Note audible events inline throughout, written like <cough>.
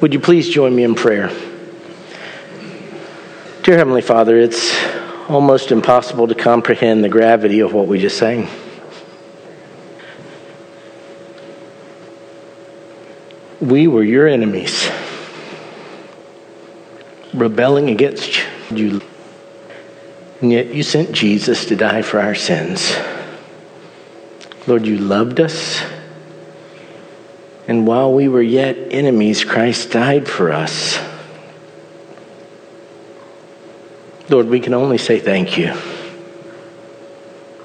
Would you please join me in prayer? Dear Heavenly Father, it's almost impossible to comprehend the gravity of what we just sang. We were your enemies, rebelling against you. And yet you sent Jesus to die for our sins. Lord, you loved us. And while we were yet enemies, Christ died for us. Lord, we can only say thank you.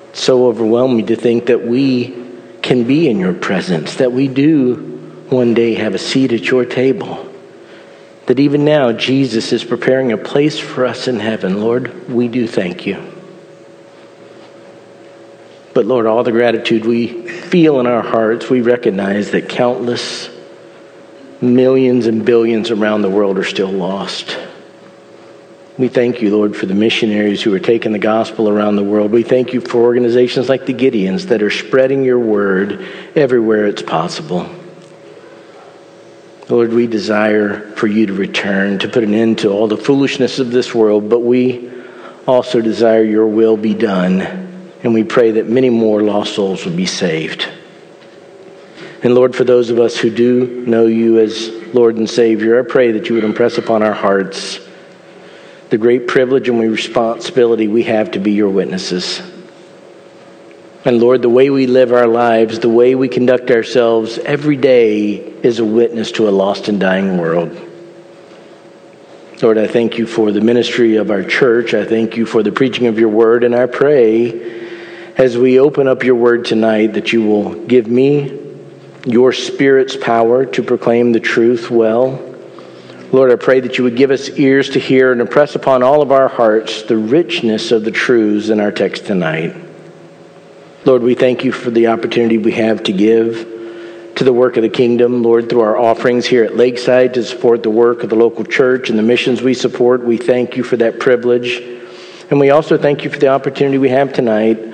It's so overwhelming to think that we can be in your presence, that we do one day have a seat at your table. That even now Jesus is preparing a place for us in heaven. Lord, we do thank you. But Lord, all the gratitude we feel in our hearts, we recognize that countless millions and billions around the world are still lost. We thank you, Lord, for the missionaries who are taking the gospel around the world. We thank you for organizations like the Gideons that are spreading your word everywhere it's possible. Lord, we desire for you to return, to put an end to all the foolishness of this world, but we also desire your will be done and we pray that many more lost souls will be saved. And Lord, for those of us who do know you as Lord and Savior, I pray that you would impress upon our hearts the great privilege and responsibility we have to be your witnesses. And Lord, the way we live our lives, the way we conduct ourselves every day is a witness to a lost and dying world. Lord, I thank you for the ministry of our church. I thank you for the preaching of your word, and I pray as we open up your word tonight that you will give me your spirit's power to proclaim the truth well. Lord, I pray that you would give us ears to hear and impress upon all of our hearts the richness of the truths in our text tonight. Lord, we thank you for the opportunity we have to give to the work of the kingdom, Lord, through our offerings here at Lakeside to support the work of the local church and the missions we support. We thank you for that privilege. And we also thank you for the opportunity we have tonight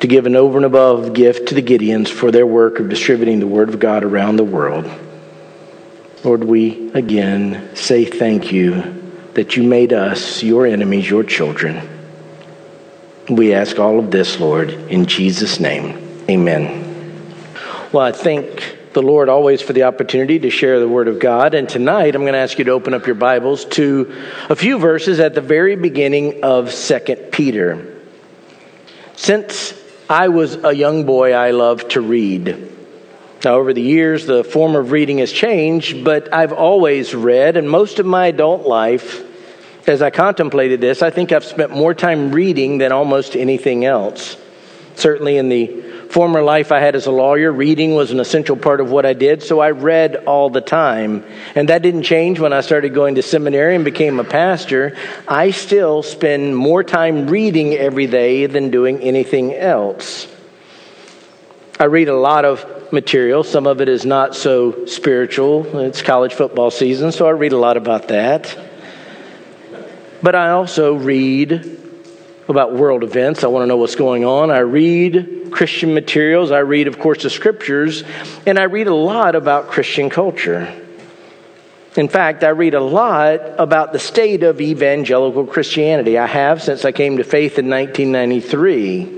to give an over and above gift to the Gideons for their work of distributing the Word of God around the world. Lord, we again say thank you that you made us your enemies, your children. We ask all of this, Lord, in Jesus' name. Amen. Well, I thank the Lord always for the opportunity to share the Word of God. And tonight I'm going to ask you to open up your Bibles to a few verses at the very beginning of Second Peter. Since I was a young boy, I loved to read. Now, over the years, the form of reading has changed, but I've always read, and most of my adult life, as I contemplated this, I think I've spent more time reading than almost anything else. Certainly in the former life I had as a lawyer, reading was an essential part of what I did, so I read all the time. And that didn't change when I started going to seminary and became a pastor. I still spend more time reading every day than doing anything else. I read a lot of material. Some of it is not so spiritual. It's college football season, so I read a lot about that. But I also read about world events. I want to know what's going on. I read Christian materials. I read, of course, the scriptures. And I read a lot about Christian culture. In fact, I read a lot about the state of evangelical Christianity. I have since I came to faith in 1993.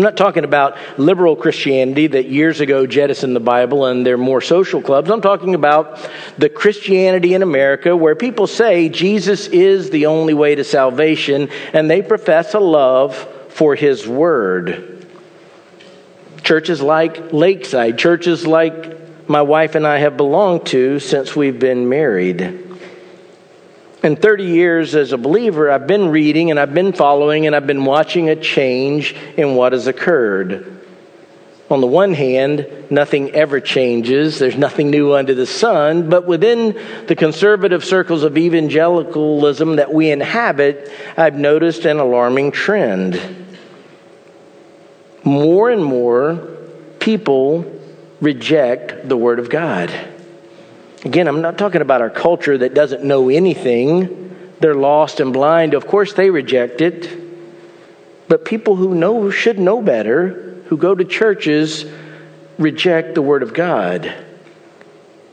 I'm not talking about liberal Christianity that years ago jettisoned the Bible and they're more social clubs. I'm talking about the Christianity in America where people say Jesus is the only way to salvation and they profess a love for his word. Churches like Lakeside, churches like my wife and I have belonged to since we've been married. In 30 years as a believer, I've been reading and I've been following and I've been watching a change in what has occurred. On the one hand, nothing ever changes. There's nothing new under the sun. But within the conservative circles of evangelicalism that we inhabit, I've noticed an alarming trend. More and more people reject the Word of God. Again, I'm not talking about our culture that doesn't know anything. They're lost and blind. Of course, they reject it. But people who know should know better, who go to churches, reject the Word of God.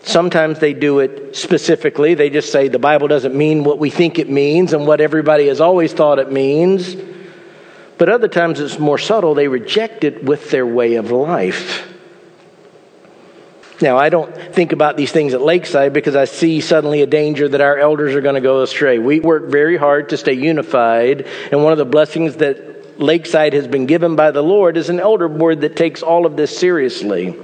Sometimes they do it specifically. They just say the Bible doesn't mean what we think it means and what everybody has always thought it means. But other times it's more subtle. They reject it with their way of life. Now, I don't think about these things at Lakeside because I see suddenly a danger that our elders are going to go astray. We work very hard to stay unified, and one of the blessings that Lakeside has been given by the Lord is an elder board that takes all of this seriously.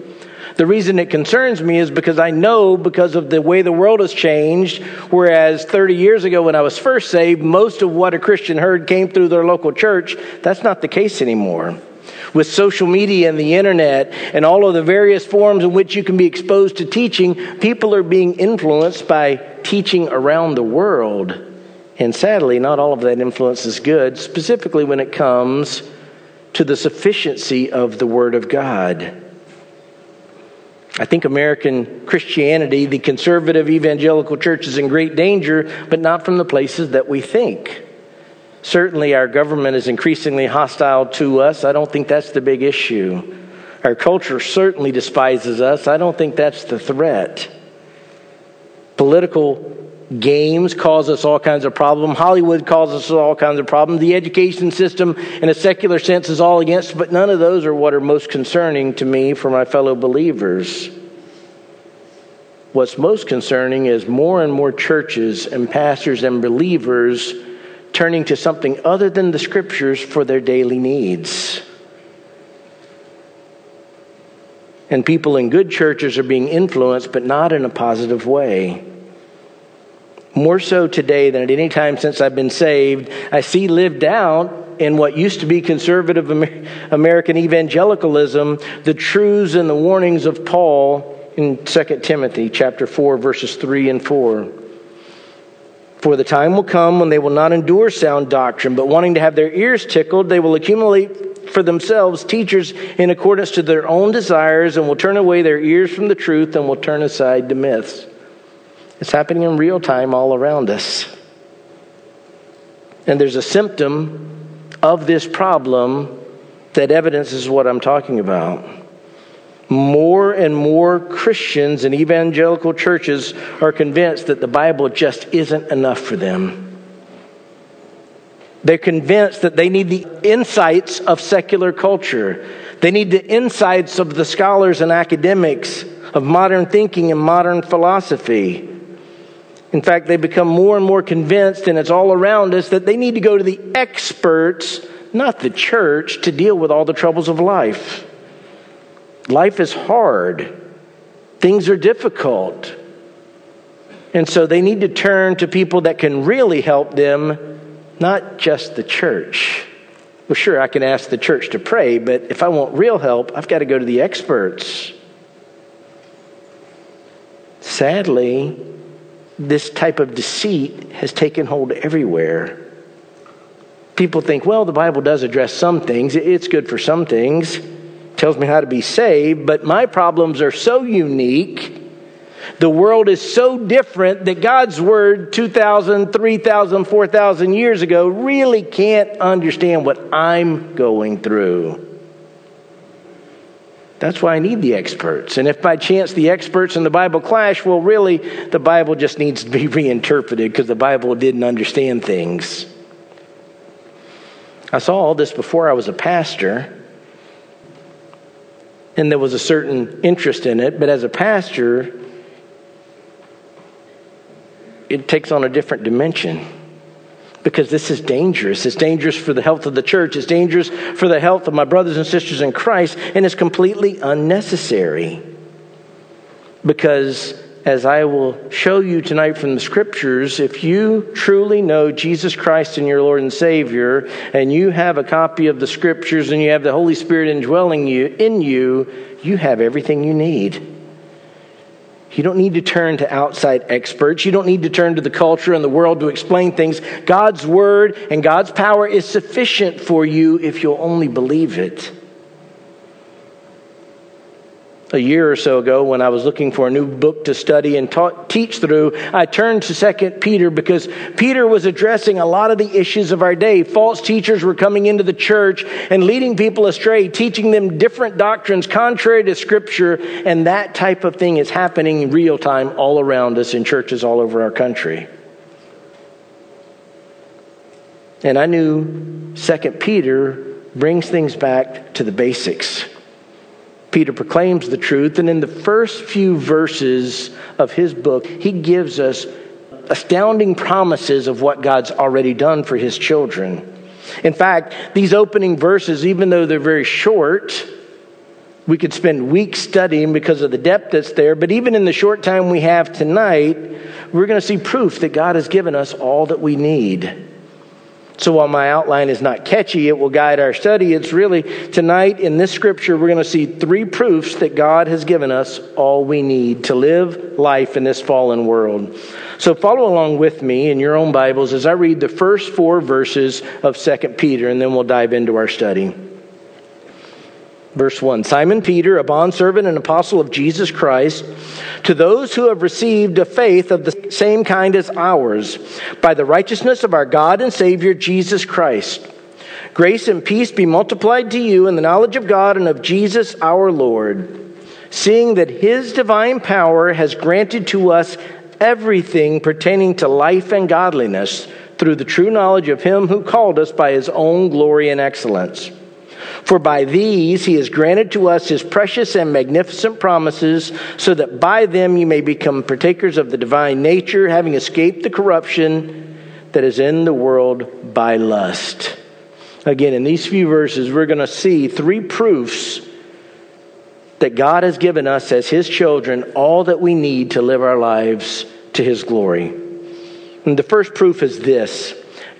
The reason it concerns me is because I know because of the way the world has changed, whereas 30 years ago when I was first saved, most of what a Christian heard came through their local church. That's not the case anymore with social media and the internet and all of the various forms in which you can be exposed to teaching, people are being influenced by teaching around the world. And sadly, not all of that influence is good, specifically when it comes to the sufficiency of the Word of God. I think American Christianity, the conservative evangelical church, is in great danger, but not from the places that we think. Certainly, our government is increasingly hostile to us. I don't think that's the big issue. Our culture certainly despises us. I don't think that's the threat. Political games cause us all kinds of problems. Hollywood causes us all kinds of problems. The education system, in a secular sense, is all against, but none of those are what are most concerning to me for my fellow believers. What's most concerning is more and more churches and pastors and believers turning to something other than the scriptures for their daily needs. And people in good churches are being influenced, but not in a positive way. More so today than at any time since I've been saved, I see lived out in what used to be conservative American evangelicalism the truths and the warnings of Paul in 2 Timothy chapter 4 verses 3 and 4. For the time will come when they will not endure sound doctrine, but wanting to have their ears tickled, they will accumulate for themselves teachers in accordance to their own desires and will turn away their ears from the truth and will turn aside to myths. It's happening in real time all around us. And there's a symptom of this problem that evidences what I'm talking about more and more Christians and evangelical churches are convinced that the Bible just isn't enough for them. They're convinced that they need the insights of secular culture. They need the insights of the scholars and academics of modern thinking and modern philosophy. In fact, they become more and more convinced, and it's all around us, that they need to go to the experts, not the church, to deal with all the troubles of life. Life is hard, things are difficult. And so they need to turn to people that can really help them, not just the church. Well, sure, I can ask the church to pray, but if I want real help, I've got to go to the experts. Sadly, this type of deceit has taken hold everywhere. People think, well, the Bible does address some things, it's good for some things tells me how to be saved, but my problems are so unique. The world is so different that God's word 2,000, 3,000, 4,000 years ago really can't understand what I'm going through. That's why I need the experts. And if by chance the experts and the Bible clash, well, really, the Bible just needs to be <laughs> reinterpreted because the Bible didn't understand things. I saw all this before I was a pastor and there was a certain interest in it, but as a pastor, it takes on a different dimension because this is dangerous. It's dangerous for the health of the church, it's dangerous for the health of my brothers and sisters in Christ, and it's completely unnecessary because as I will show you tonight from the scriptures, if you truly know Jesus Christ and your Lord and Savior, and you have a copy of the scriptures and you have the Holy Spirit indwelling you in you, you have everything you need. You don't need to turn to outside experts. You don't need to turn to the culture and the world to explain things. God's word and God's power is sufficient for you if you'll only believe it. A year or so ago when I was looking for a new book to study and teach through, I turned to Second Peter because Peter was addressing a lot of the issues of our day. False teachers were coming into the church and leading people astray, teaching them different doctrines contrary to Scripture, and that type of thing is happening in real time all around us in churches all over our country. And I knew Second Peter brings things back to the basics. Peter proclaims the truth, and in the first few verses of his book, he gives us astounding promises of what God's already done for his children. In fact, these opening verses, even though they're very short, we could spend weeks studying because of the depth that's there, but even in the short time we have tonight, we're going to see proof that God has given us all that we need. So while my outline is not catchy, it will guide our study. It's really tonight in this scripture, we're going to see three proofs that God has given us all we need to live life in this fallen world. So follow along with me in your own Bibles as I read the first four verses of 2 Peter, and then we'll dive into our study. Verse 1 Simon Peter, a bondservant and apostle of Jesus Christ, to those who have received a faith of the same kind as ours, by the righteousness of our God and Savior Jesus Christ. Grace and peace be multiplied to you in the knowledge of God and of Jesus our Lord, seeing that his divine power has granted to us everything pertaining to life and godliness through the true knowledge of him who called us by his own glory and excellence for by these he has granted to us his precious and magnificent promises, so that by them you may become partakers of the divine nature, having escaped the corruption that is in the world by lust. Again, in these few verses, we're going to see three proofs that God has given us as his children all that we need to live our lives to his glory. And the first proof is this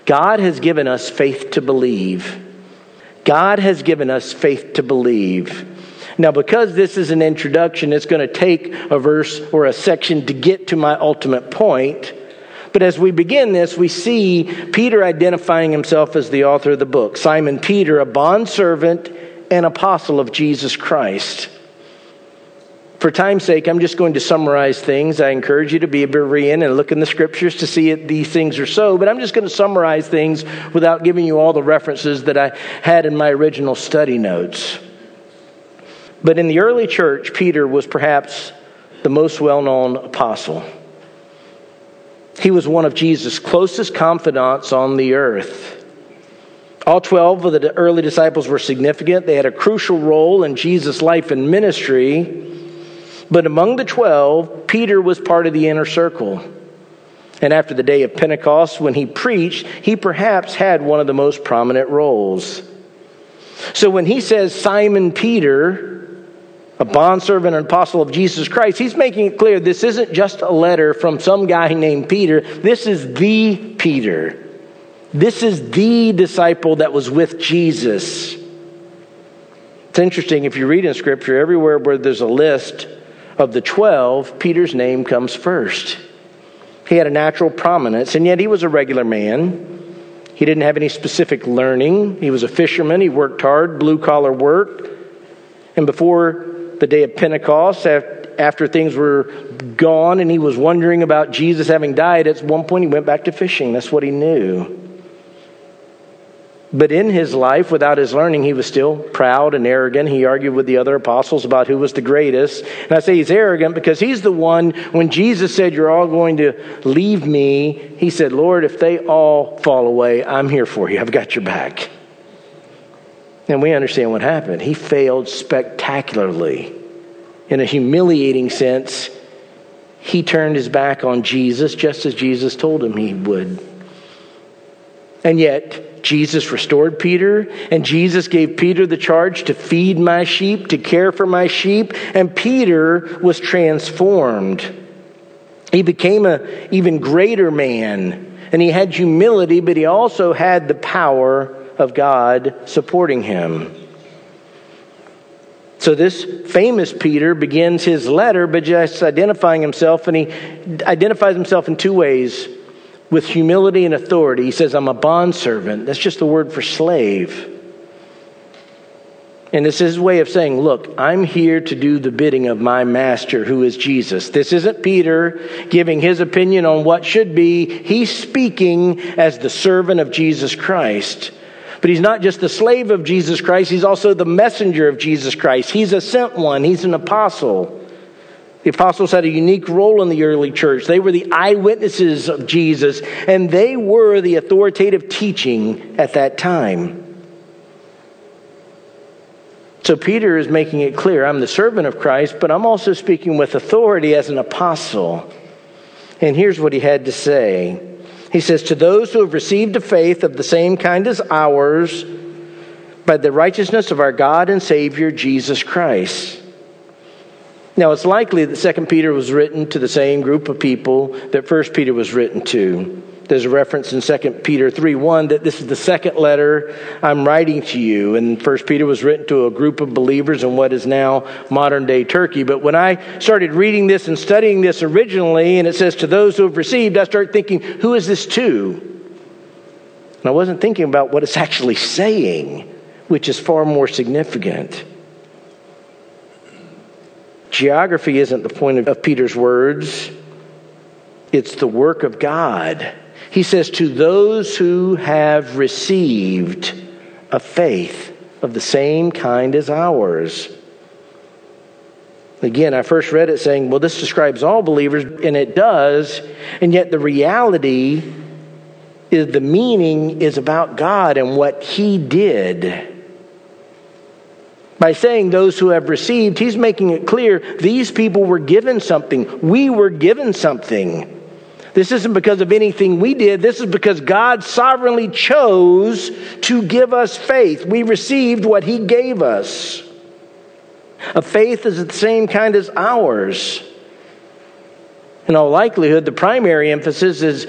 God has given us faith to believe. God has given us faith to believe. Now, because this is an introduction, it's going to take a verse or a section to get to my ultimate point. But as we begin this, we see Peter identifying himself as the author of the book Simon Peter, a bondservant and apostle of Jesus Christ. For time's sake, I'm just going to summarize things. I encourage you to be a Berean and look in the scriptures to see if these things are so, but I'm just going to summarize things without giving you all the references that I had in my original study notes. But in the early church, Peter was perhaps the most well known apostle. He was one of Jesus' closest confidants on the earth. All 12 of the early disciples were significant. They had a crucial role in Jesus' life and ministry. But among the twelve, Peter was part of the inner circle. And after the day of Pentecost, when he preached, he perhaps had one of the most prominent roles. So when he says Simon Peter, a bondservant and apostle of Jesus Christ, he's making it clear this isn't just a letter from some guy named Peter. This is the Peter. This is the disciple that was with Jesus. It's interesting if you read in Scripture, everywhere where there's a list of the 12, Peter's name comes first. He had a natural prominence, and yet he was a regular man. He didn't have any specific learning. He was a fisherman. He worked hard, blue collar work. And before the day of Pentecost, after things were gone and he was wondering about Jesus having died, at one point he went back to fishing. That's what he knew. But in his life, without his learning, he was still proud and arrogant. He argued with the other apostles about who was the greatest. And I say he's arrogant because he's the one, when Jesus said, You're all going to leave me, he said, Lord, if they all fall away, I'm here for you. I've got your back. And we understand what happened. He failed spectacularly. In a humiliating sense, he turned his back on Jesus just as Jesus told him he would. And yet, Jesus restored Peter, and Jesus gave Peter the charge to feed my sheep, to care for my sheep, and Peter was transformed. He became an even greater man, and he had humility, but he also had the power of God supporting him. So, this famous Peter begins his letter by just identifying himself, and he identifies himself in two ways with humility and authority. He says, I'm a bondservant. That's just the word for slave. And it's his way of saying, Look, I'm here to do the bidding of my master, who is Jesus. This isn't Peter giving his opinion on what should be. He's speaking as the servant of Jesus Christ. But he's not just the slave of Jesus Christ, he's also the messenger of Jesus Christ. He's a sent one, he's an apostle. The apostles had a unique role in the early church. They were the eyewitnesses of Jesus, and they were the authoritative teaching at that time. So Peter is making it clear I'm the servant of Christ, but I'm also speaking with authority as an apostle. And here's what he had to say He says, To those who have received a faith of the same kind as ours, by the righteousness of our God and Savior, Jesus Christ. Now, it's likely that Second Peter was written to the same group of people that First Peter was written to. There's a reference in 2 Peter 3 1 that this is the second letter I'm writing to you. And 1 Peter was written to a group of believers in what is now modern day Turkey. But when I started reading this and studying this originally, and it says to those who have received, I started thinking, who is this to? And I wasn't thinking about what it's <laughs> actually saying, which is far more significant. Geography isn't the point of Peter's words, it's the work of God. He says, To those who have received a faith of the same kind as ours. Again, I first read it saying, well, this describes all believers, and it does, and yet the reality is the meaning is about God and what He did. By saying those who have received, He's making it clear these people were given something. We were given something. This isn't because of anything we did. This is because God sovereignly chose to give us faith. We received what He gave us. A faith is the same kind as ours. In all likelihood, the primary emphasis is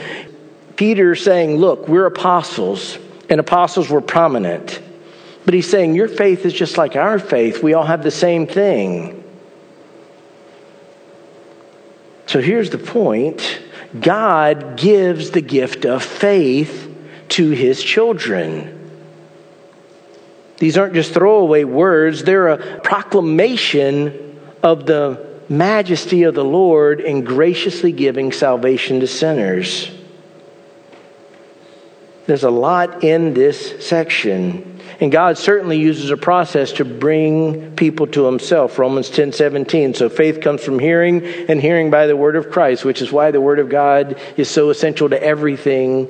Peter saying, Look, we're apostles, and apostles were prominent. But he's saying, Your faith is just like our faith. We all have the same thing. So here's the point God gives the gift of faith to his children. These aren't just throwaway words, they're a proclamation of the majesty of the Lord in graciously giving salvation to sinners. There's a lot in this section. And God certainly uses a process to bring people to himself. Romans 10 17. So faith comes from hearing, and hearing by the word of Christ, which is why the word of God is so essential to everything.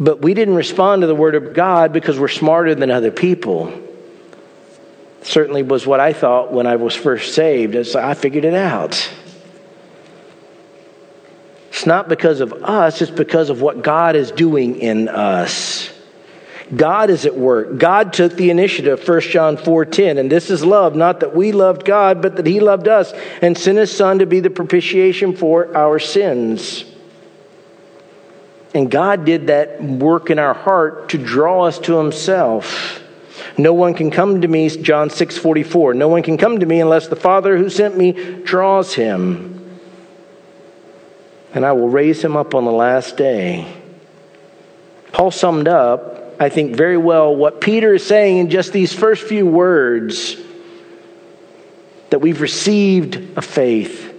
But we didn't respond to the word of God because we're smarter than other people. Certainly was what I thought when I was first saved. As I figured it out. It's not because of us, it's because of what God is doing in us. God is at work. God took the initiative, 1 John 4:10, and this is love, not that we loved God, but that he loved us and sent his son to be the propitiation for our sins. And God did that work in our heart to draw us to himself. No one can come to me, John 6:44. No one can come to me unless the Father who sent me draws him. And I will raise him up on the last day. Paul summed up I think, very well what Peter is saying in just these first few words that we've received a faith.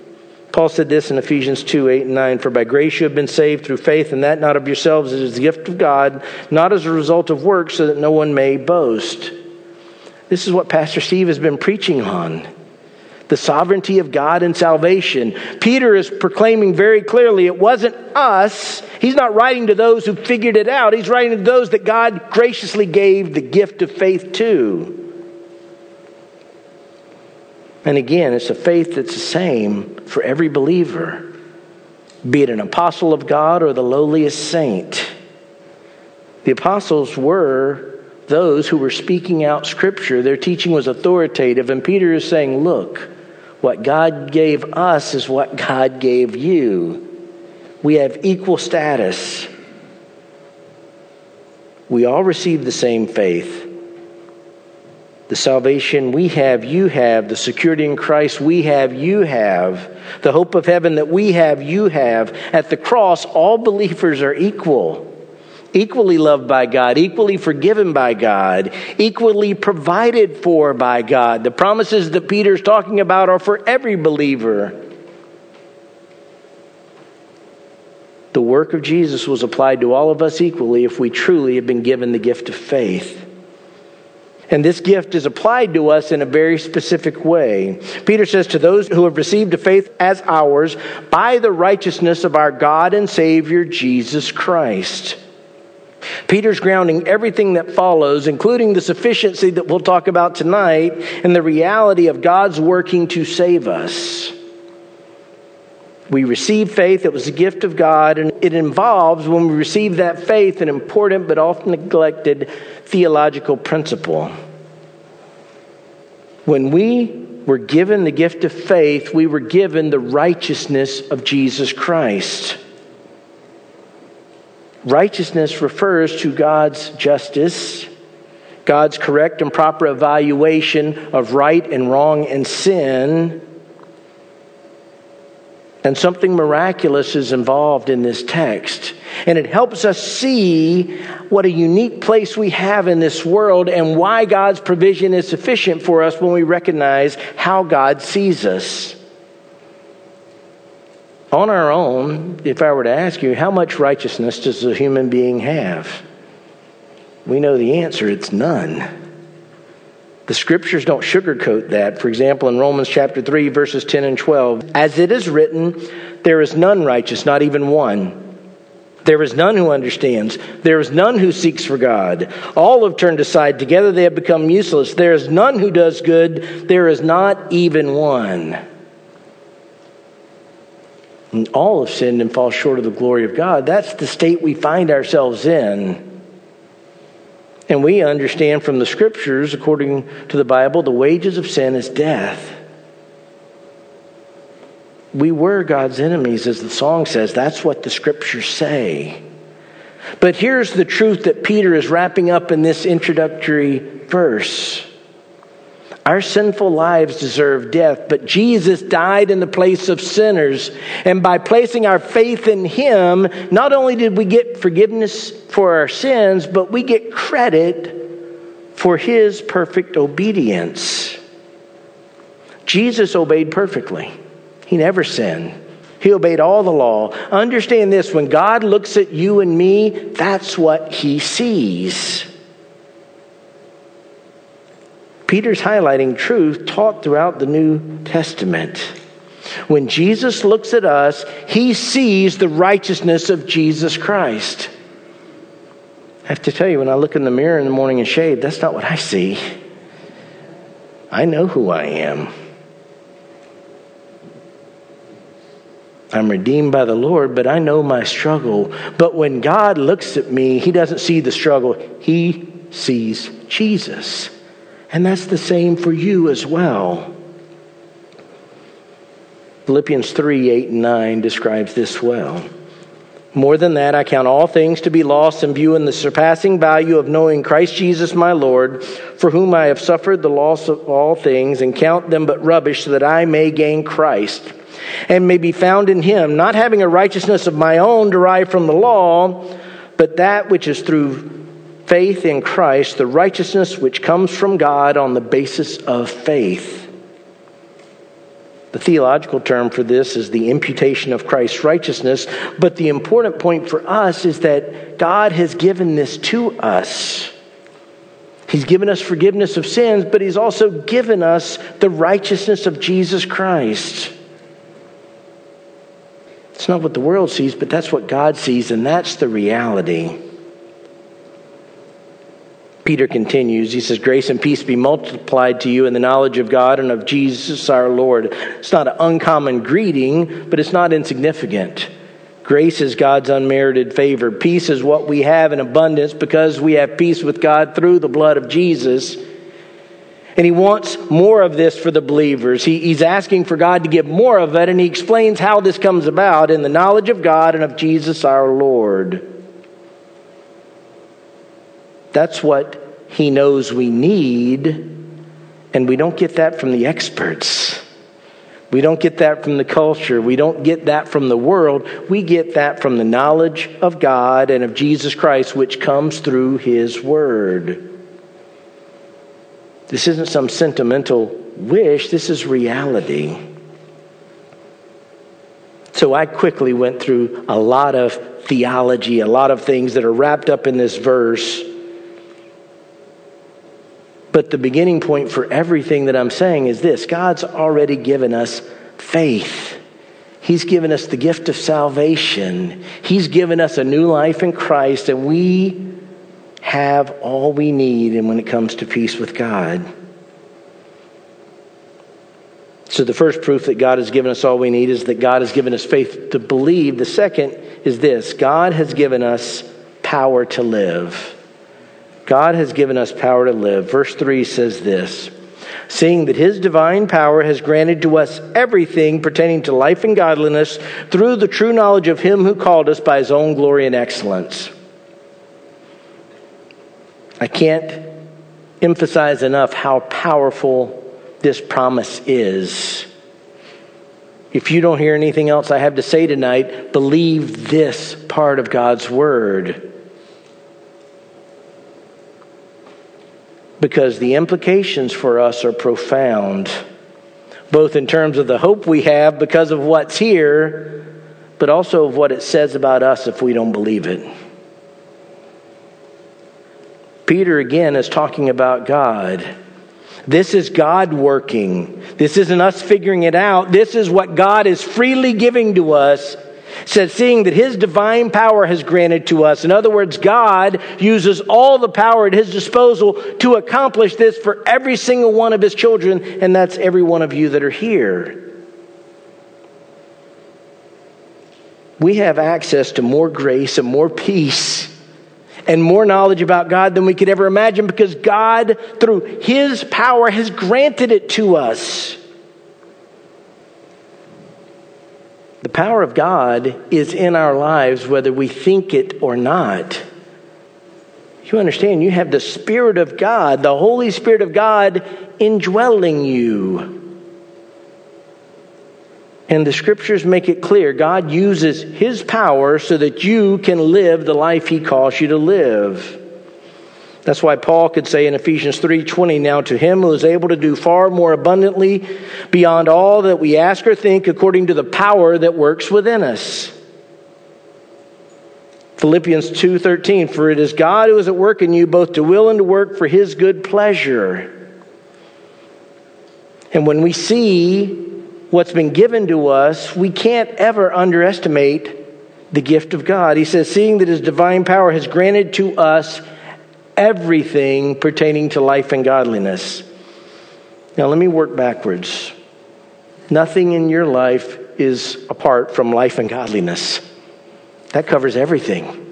Paul said this in Ephesians 2 8 and 9 For by grace you have been saved through faith, and that not of yourselves, it is the gift of God, not as a result of works, so that no one may boast. This is what Pastor Steve has been preaching on the sovereignty of God and salvation. Peter is proclaiming very clearly it wasn't us. He's not writing to those who figured it out. He's writing to those that God graciously gave the gift of faith to. And again, it's a faith that's the same for every believer, be it an apostle of God or the lowliest saint. The apostles were those who were speaking out scripture. Their teaching was authoritative. And Peter is saying, Look, what God gave us is what God gave you. We have equal status. We all receive the same faith. The salvation we have, you have. The security in Christ we have, you have. The hope of heaven that we have, you have. At the cross, all believers are equal. Equally loved by God, equally forgiven by God, equally provided for by God. The promises that Peter's talking about are for every believer. The work of Jesus was applied to all of us equally if we truly have been given the gift of faith. And this gift is applied to us in a very specific way. Peter says, To those who have received a faith as ours by the righteousness of our God and Savior, Jesus Christ. Peter's grounding everything that follows, including the sufficiency that we'll talk about tonight, and the reality of God's working to save us. We receive faith, it was a gift of God, and it involves, when we receive that faith, an important but often neglected theological principle. When we were given the gift of faith, we were given the righteousness of Jesus Christ. Righteousness refers to God's justice, God's correct and proper evaluation of right and wrong and sin. And something miraculous is involved in this text. And it helps us see what a unique place we have in this world and why God's provision is sufficient for us when we recognize how God sees us. On our own, if I were to ask you, how much righteousness does a human being have? We know the answer it's none. The scriptures don't sugarcoat that. For example, in Romans chapter 3, verses 10 and 12, as it is written, there is none righteous, not even one. There is none who understands. There is none who seeks for God. All have turned aside. Together they have become useless. There is none who does good. There is not even one. All have sinned and fall short of the glory of God. That's the state we find ourselves in. And we understand from the scriptures, according to the Bible, the wages of sin is death. We were God's enemies, as the song says. That's what the scriptures say. But here's the truth that Peter is wrapping up in this introductory verse. Our sinful lives deserve death, but Jesus died in the place of sinners. And by placing our faith in Him, not only did we get forgiveness for our sins, but we get credit for His perfect obedience. Jesus obeyed perfectly, He never sinned. He obeyed all the law. Understand this when God looks at you and me, that's what He sees. Peter's highlighting truth taught throughout the New Testament. When Jesus looks at us, he sees the righteousness of Jesus Christ. I have to tell you, when I look in the mirror in the morning and shave, that's not what I see. I know who I am. I'm redeemed by the Lord, but I know my struggle. But when God looks at me, He doesn't see the struggle, He sees Jesus. And that's the same for you as well. Philippians 3 8 and 9 describes this well. More than that, I count all things to be lost in view in the surpassing value of knowing Christ Jesus my Lord, for whom I have suffered the loss of all things, and count them but rubbish, so that I may gain Christ, and may be found in him, not having a righteousness of my own derived from the law, but that which is through faith in Christ, the righteousness which comes from God on the basis of faith. The theological term for this is the imputation of Christ's righteousness, but the important point for us is that God has given this to us. He's given us forgiveness of sins, but He's also given us the righteousness of Jesus Christ. It's not what the world sees, but that's what God sees, and that's the reality. Peter continues. He says, Grace and peace be multiplied to you in the knowledge of God and of Jesus our Lord. It's not an uncommon greeting, but it's not insignificant. Grace is God's unmerited favor. Peace is what we have in abundance because we have peace with God through the blood of Jesus. And he wants more of this for the believers. He, he's asking for God to give more of it, and he explains how this comes about in the knowledge of God and of Jesus our Lord. That's what he knows we need, and we don't get that from the experts. We don't get that from the culture. We don't get that from the world. We get that from the knowledge of God and of Jesus Christ, which comes through His Word. This isn't some sentimental wish, this is reality. So I quickly went through a lot of theology, a lot of things that are wrapped up in this verse. But the beginning point for everything that I'm saying is this God's already given us faith. He's given us the gift of salvation. He's given us a new life in Christ, and we have all we need and when it comes to peace with God. So, the first proof that God has given us all we need is that God has given us faith to believe. The second is this God has given us power to live. God has given us power to live. Verse 3 says this Seeing that his divine power has granted to us everything pertaining to life and godliness through the true knowledge of him who called us by his own glory and excellence. I can't emphasize enough how powerful this promise is. If you don't hear anything else I have to say tonight, believe this part of God's word. Because the implications for us are profound, both in terms of the hope we have because of what's here, but also of what it says about us if we don't believe it. Peter again is talking about God. This is God working. This isn't us figuring it out. This is what God is freely giving to us said, seeing that his divine power has granted to us. In other words, God uses all the power at his disposal to accomplish this for every single one of his children, and that's every one of you that are here. We have access to more grace and more peace and more knowledge about God than we could ever imagine because God, through his power, has granted it to us. The power of God is in our lives whether we think it or not. You understand, you have the Spirit of God, the Holy Spirit of God indwelling you. And the scriptures make it clear God uses His power so that you can live the life He calls you to live. That's why Paul could say in Ephesians 3:20, "Now to him who is able to do far more abundantly beyond all that we ask or think according to the power that works within us." Philippians 2:13, "For it is God who is at work in you both to will and to work for his good pleasure." And when we see what's been given to us, we can't ever underestimate the gift of God. He says, "Seeing that his divine power has granted to us everything pertaining to life and godliness. Now, let me work backwards. Nothing in your life is apart from life and godliness. That covers everything.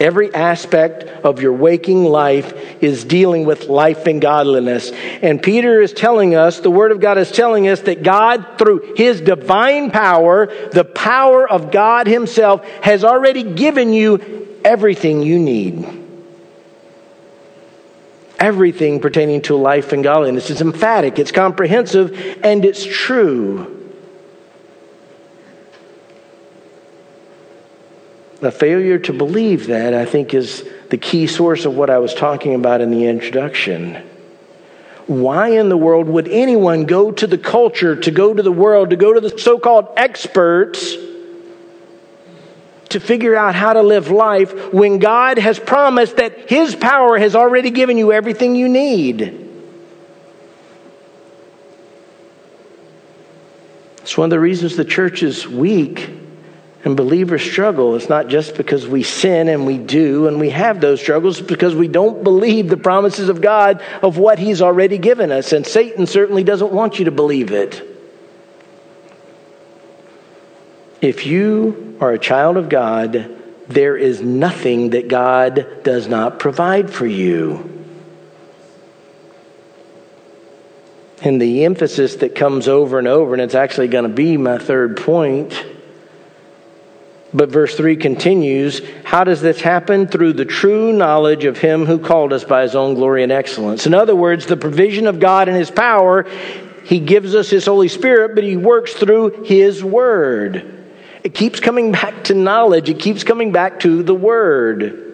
Every aspect of your waking life is dealing with life and godliness. And Peter is telling us, the Word of God is telling us that God, through His divine power, the power of God Himself, has already given you everything you need everything pertaining to life and godliness. It's emphatic, it's comprehensive, and it's true. The failure to believe that, I think, is the key source of what I was talking about in the introduction. Why in the world would anyone go to the culture, to go to the world, to go to the so called experts? To figure out how to live life when God has promised that His power has already given you everything you need. It's one of the reasons the church is weak and believers struggle. It's not just because we sin and we do and we have those struggles, it's because we don't believe the promises of God of what He's already given us. And Satan certainly doesn't want you to believe it. If you are a child of God, there is nothing that God does not provide for you. And the emphasis that comes over and over, and it's actually going to be my third point. But verse 3 continues How does this happen? Through the true knowledge of Him who called us by His own glory and excellence. In other words, the provision of God and His power He gives us His Holy Spirit, but He works through His Word. It keeps coming back to knowledge, it keeps coming back to the Word.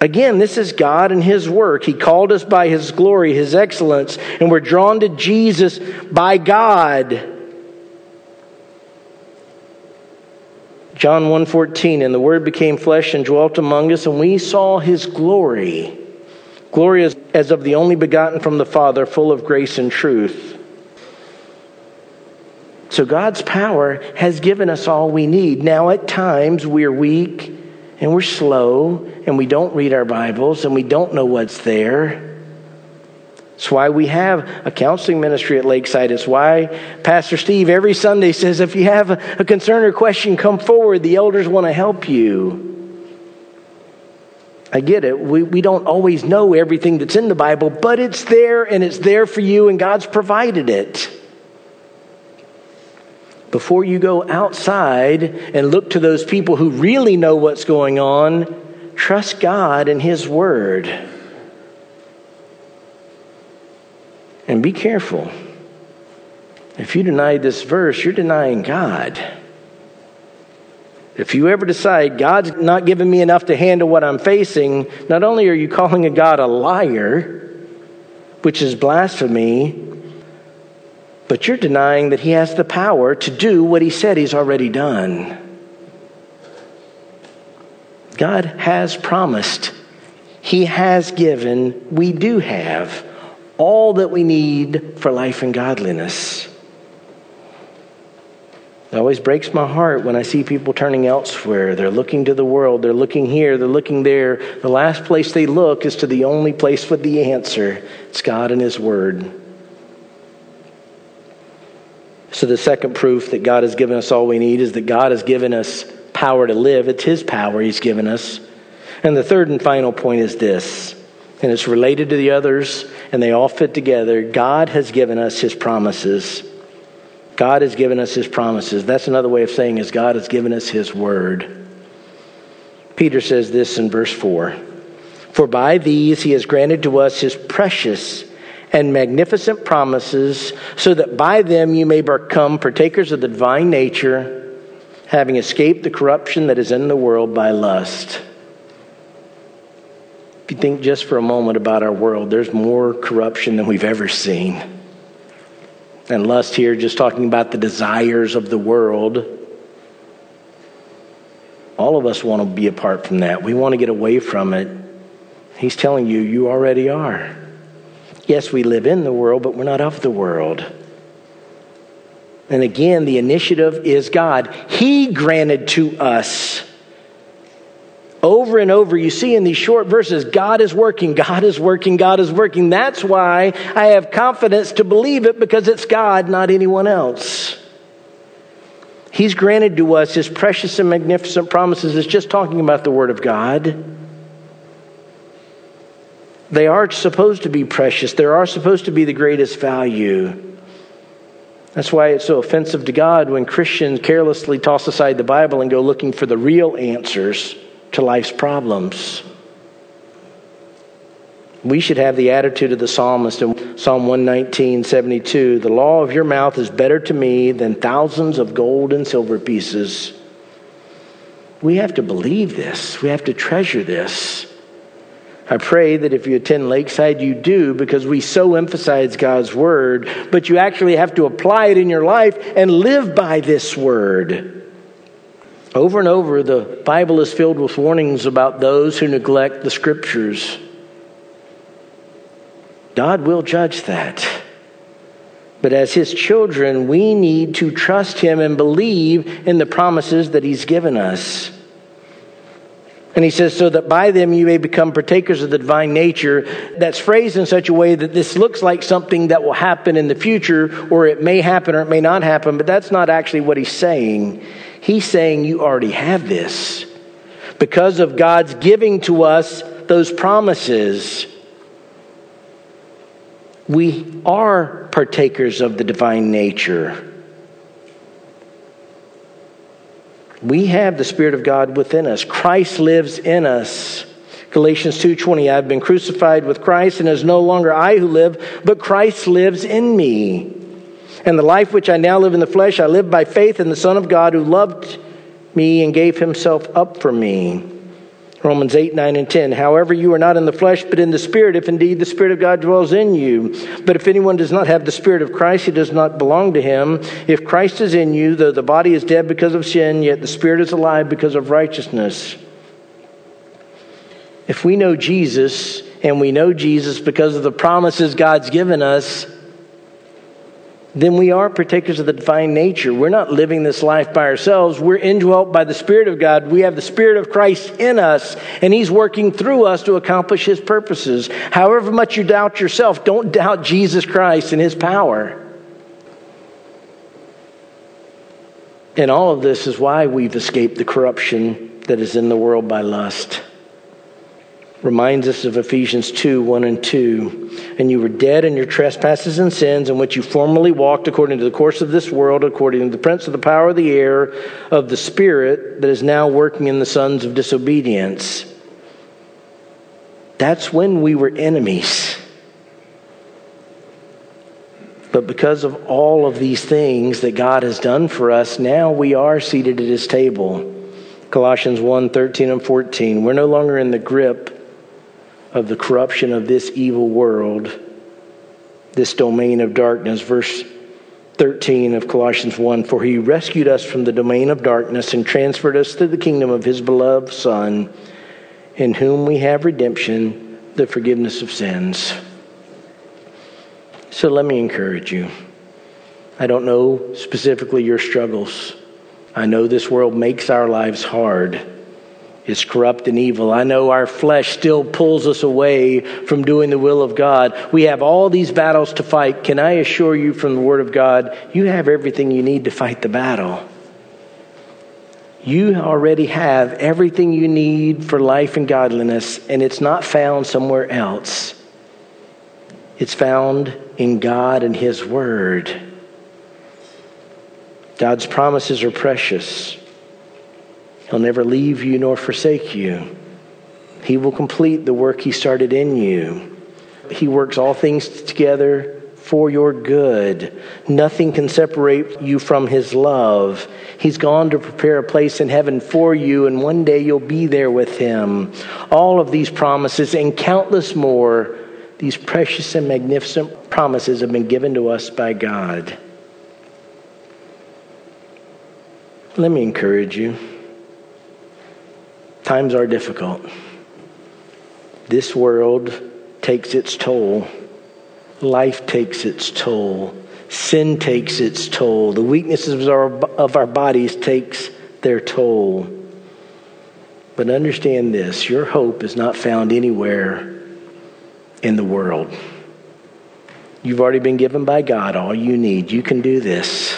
Again, this is God and His work. He called us by His glory, His excellence, and we're drawn to Jesus by God. John 1:14 and the word became flesh and dwelt among us and we saw his glory glory as, as of the only begotten from the father full of grace and truth so God's power has given us all we need now at times we're weak and we're slow and we don't read our bibles and we don't know what's there it's why we have a counseling ministry at Lakeside. It's why Pastor Steve every Sunday says, if you have a, concern or question, come forward. The elders want to help you. I get it. We, we don't always know everything that's in the Bible, but it's there and it's there for you, and God's provided it. Before you go outside and look to those people who really know what's going on, trust God and His Word. And be careful. If you deny this verse, you're denying God. If you ever decide God's not giving me enough to handle what I'm facing, not only are you calling a God a liar, which is blasphemy, but you're denying that He has the power to do what He said He's already done. God has promised, He has given, we do have all that we need for life and godliness. It always breaks my heart when I see people turning elsewhere. They're looking to the world, they're looking here, they're looking there. The last place they look is to the only place with the answer it's God and His Word. So, the second proof that God has given us all we need is that God has given us power to live. It's His power He's given us. And the third and final point is this and it's related to the others, and they all fit together. God has given us his promises. God has given us his promises. That's another way of saying is God has given us his word. Peter says this in verse 4 For by these he has granted to us his precious and magnificent promises, so that by them you may become partakers of the divine nature, having escaped the corruption that is in the world by lust. If you think just for a moment about our world, there's more corruption than we've ever seen. And lust here, just talking about the desires of the world. All of us want to be apart from that. We want to get away from it. He's telling you, you already are. Yes, we live in the world, but we're not of the world. And again, the initiative is God. He granted to us over and over, you see in these short verses, God is working, God is working, God is working. That's why I have confidence to believe it because it's God, not anyone else. He's granted to us his precious and magnificent promises. It's just talking about the Word of God. They are supposed to be precious, they are supposed to be the greatest value. That's why it's so offensive to God when Christians carelessly toss aside the Bible and go looking for the real answers to life's problems. We should have the attitude of the psalmist in Psalm 119, 72. The law of your mouth is better to me than thousands of gold and silver pieces. We have to believe this. We have to treasure this. I pray that if you attend Lakeside, you do because we so emphasize God's word, but you actually have to apply it in your life and live by this word. Over and over, the Bible is filled with warnings about those who neglect the scriptures. God will judge that. But as his children, we need to trust him and believe in the promises that he's given us. And he says, so that by them you may become partakers of the divine nature. That's phrased in such a way that this looks like something that will happen in the future, or it may happen or it may not happen, but that's not actually what he's saying. He's saying you already have this. Because of God's giving to us those promises, we are partakers of the divine nature. We have the Spirit of God within us. Christ lives in us. Galatians 2:20 I've been crucified with Christ and it is no longer I who live but Christ lives in me. And the life which I now live in the flesh I live by faith in the Son of God who loved me and gave himself up for me. Romans 8, 9, and 10. However, you are not in the flesh, but in the Spirit, if indeed the Spirit of God dwells in you. But if anyone does not have the Spirit of Christ, he does not belong to him. If Christ is in you, though the body is dead because of sin, yet the Spirit is alive because of righteousness. If we know Jesus, and we know Jesus because of the promises God's given us, then we are partakers of the divine nature. We're not living this life by ourselves. We're indwelt by the Spirit of God. We have the Spirit of Christ in us, and He's working through us to accomplish His purposes. However much you doubt yourself, don't doubt Jesus Christ and His power. And all of this is why we've escaped the corruption that is in the world by lust reminds us of Ephesians 2 1 and 2. And you were dead in your trespasses and sins, in which you formerly walked according to the course of this world, according to the prince of the power of the air, of the Spirit that is now working in the sons of disobedience. That's when we were enemies. But because of all of these things that God has done for us, now we are seated at his table. Colossians 1 13 and 14. We're no longer in the grip of the corruption of this evil world, this domain of darkness. Verse 13 of Colossians 1 For he rescued us from the domain of darkness and transferred us to the kingdom of his beloved Son, in whom we have redemption, the forgiveness of sins. So let me encourage you. I don't know specifically your struggles. I know this world makes our lives hard is corrupt and evil. I know our flesh still pulls us away from doing the will of God. We have all these battles to fight. Can I assure you from the Word of God, you have everything you need to fight the battle. You already have everything you need for life and godliness, and it's not found somewhere else. It's found in God and His Word. God's promises are precious. He'll never leave you nor forsake you. He will complete the work He started in you. He works all things together for your good. Nothing can separate you from His love. He's gone to prepare a place in heaven for you, and one day you'll be there with Him. All of these promises and countless more, these precious and magnificent promises have been given to us by God. Let me encourage you. Times are difficult. This world takes its toll. Life takes its toll. Sin takes its toll. The weaknesses of our, of our bodies takes their toll. But understand this, your hope is not found anywhere in the world. You've already been given by God all you need. You can do this.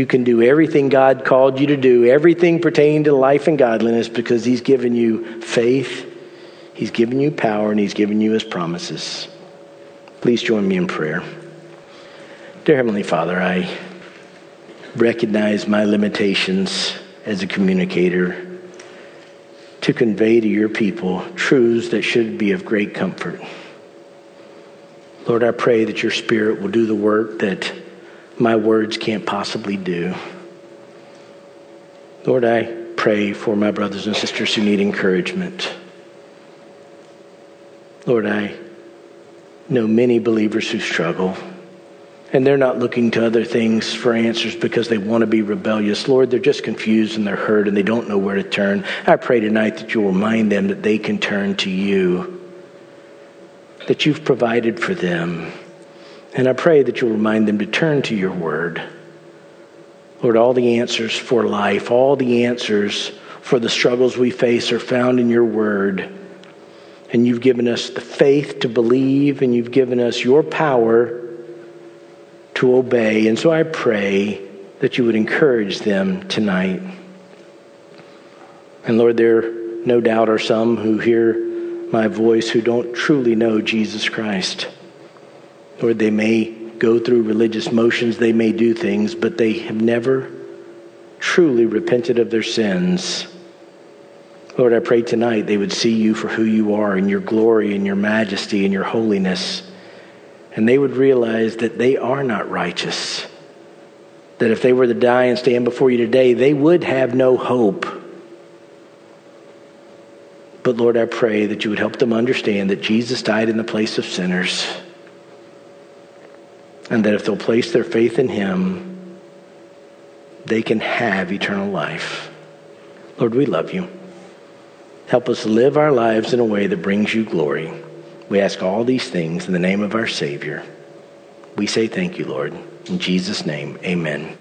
You can do everything God called you to do, everything pertaining to life and godliness, because He's given you faith, He's given you power, and He's given you His promises. Please join me in prayer. Dear Heavenly Father, I recognize my limitations as a communicator to convey to your people truths that should be of great comfort. Lord, I pray that your Spirit will do the work that my words can't possibly do. Lord, I pray for my brothers and sisters who need encouragement. Lord, I know many believers who struggle, and they're not looking to other things for answers because they want to be rebellious. Lord, they're just confused and they're hurt and they don't know where to turn. I pray tonight that you'll remind them that they can turn to you, that you've provided for them and I pray that you'll remind them to turn to your word. Lord, all the answers for life, all the answers for the struggles we face are found in your word. And you've given us the faith to believe, and you've given us your power to obey. And so I pray that you would encourage them tonight. And Lord, there no doubt are some who hear my voice who don't truly know Jesus Christ. Lord, they may go through religious motions, they may do things, but they have never truly repented of their sins Lord, I pray tonight they would see you for who you are and your glory and your majesty and your holiness. And they would realize that they are not righteous. That if they were to die and stand before you today, they would have no hope. But Lord, I pray that you would help them understand that Jesus died in the place of sinners. And that if they'll place their faith in him, they can have eternal life. Lord, we love you. Help us live our lives in a way that brings you glory. We ask all these things in the name of our Savior. We say thank you, Lord. In Jesus' name, amen.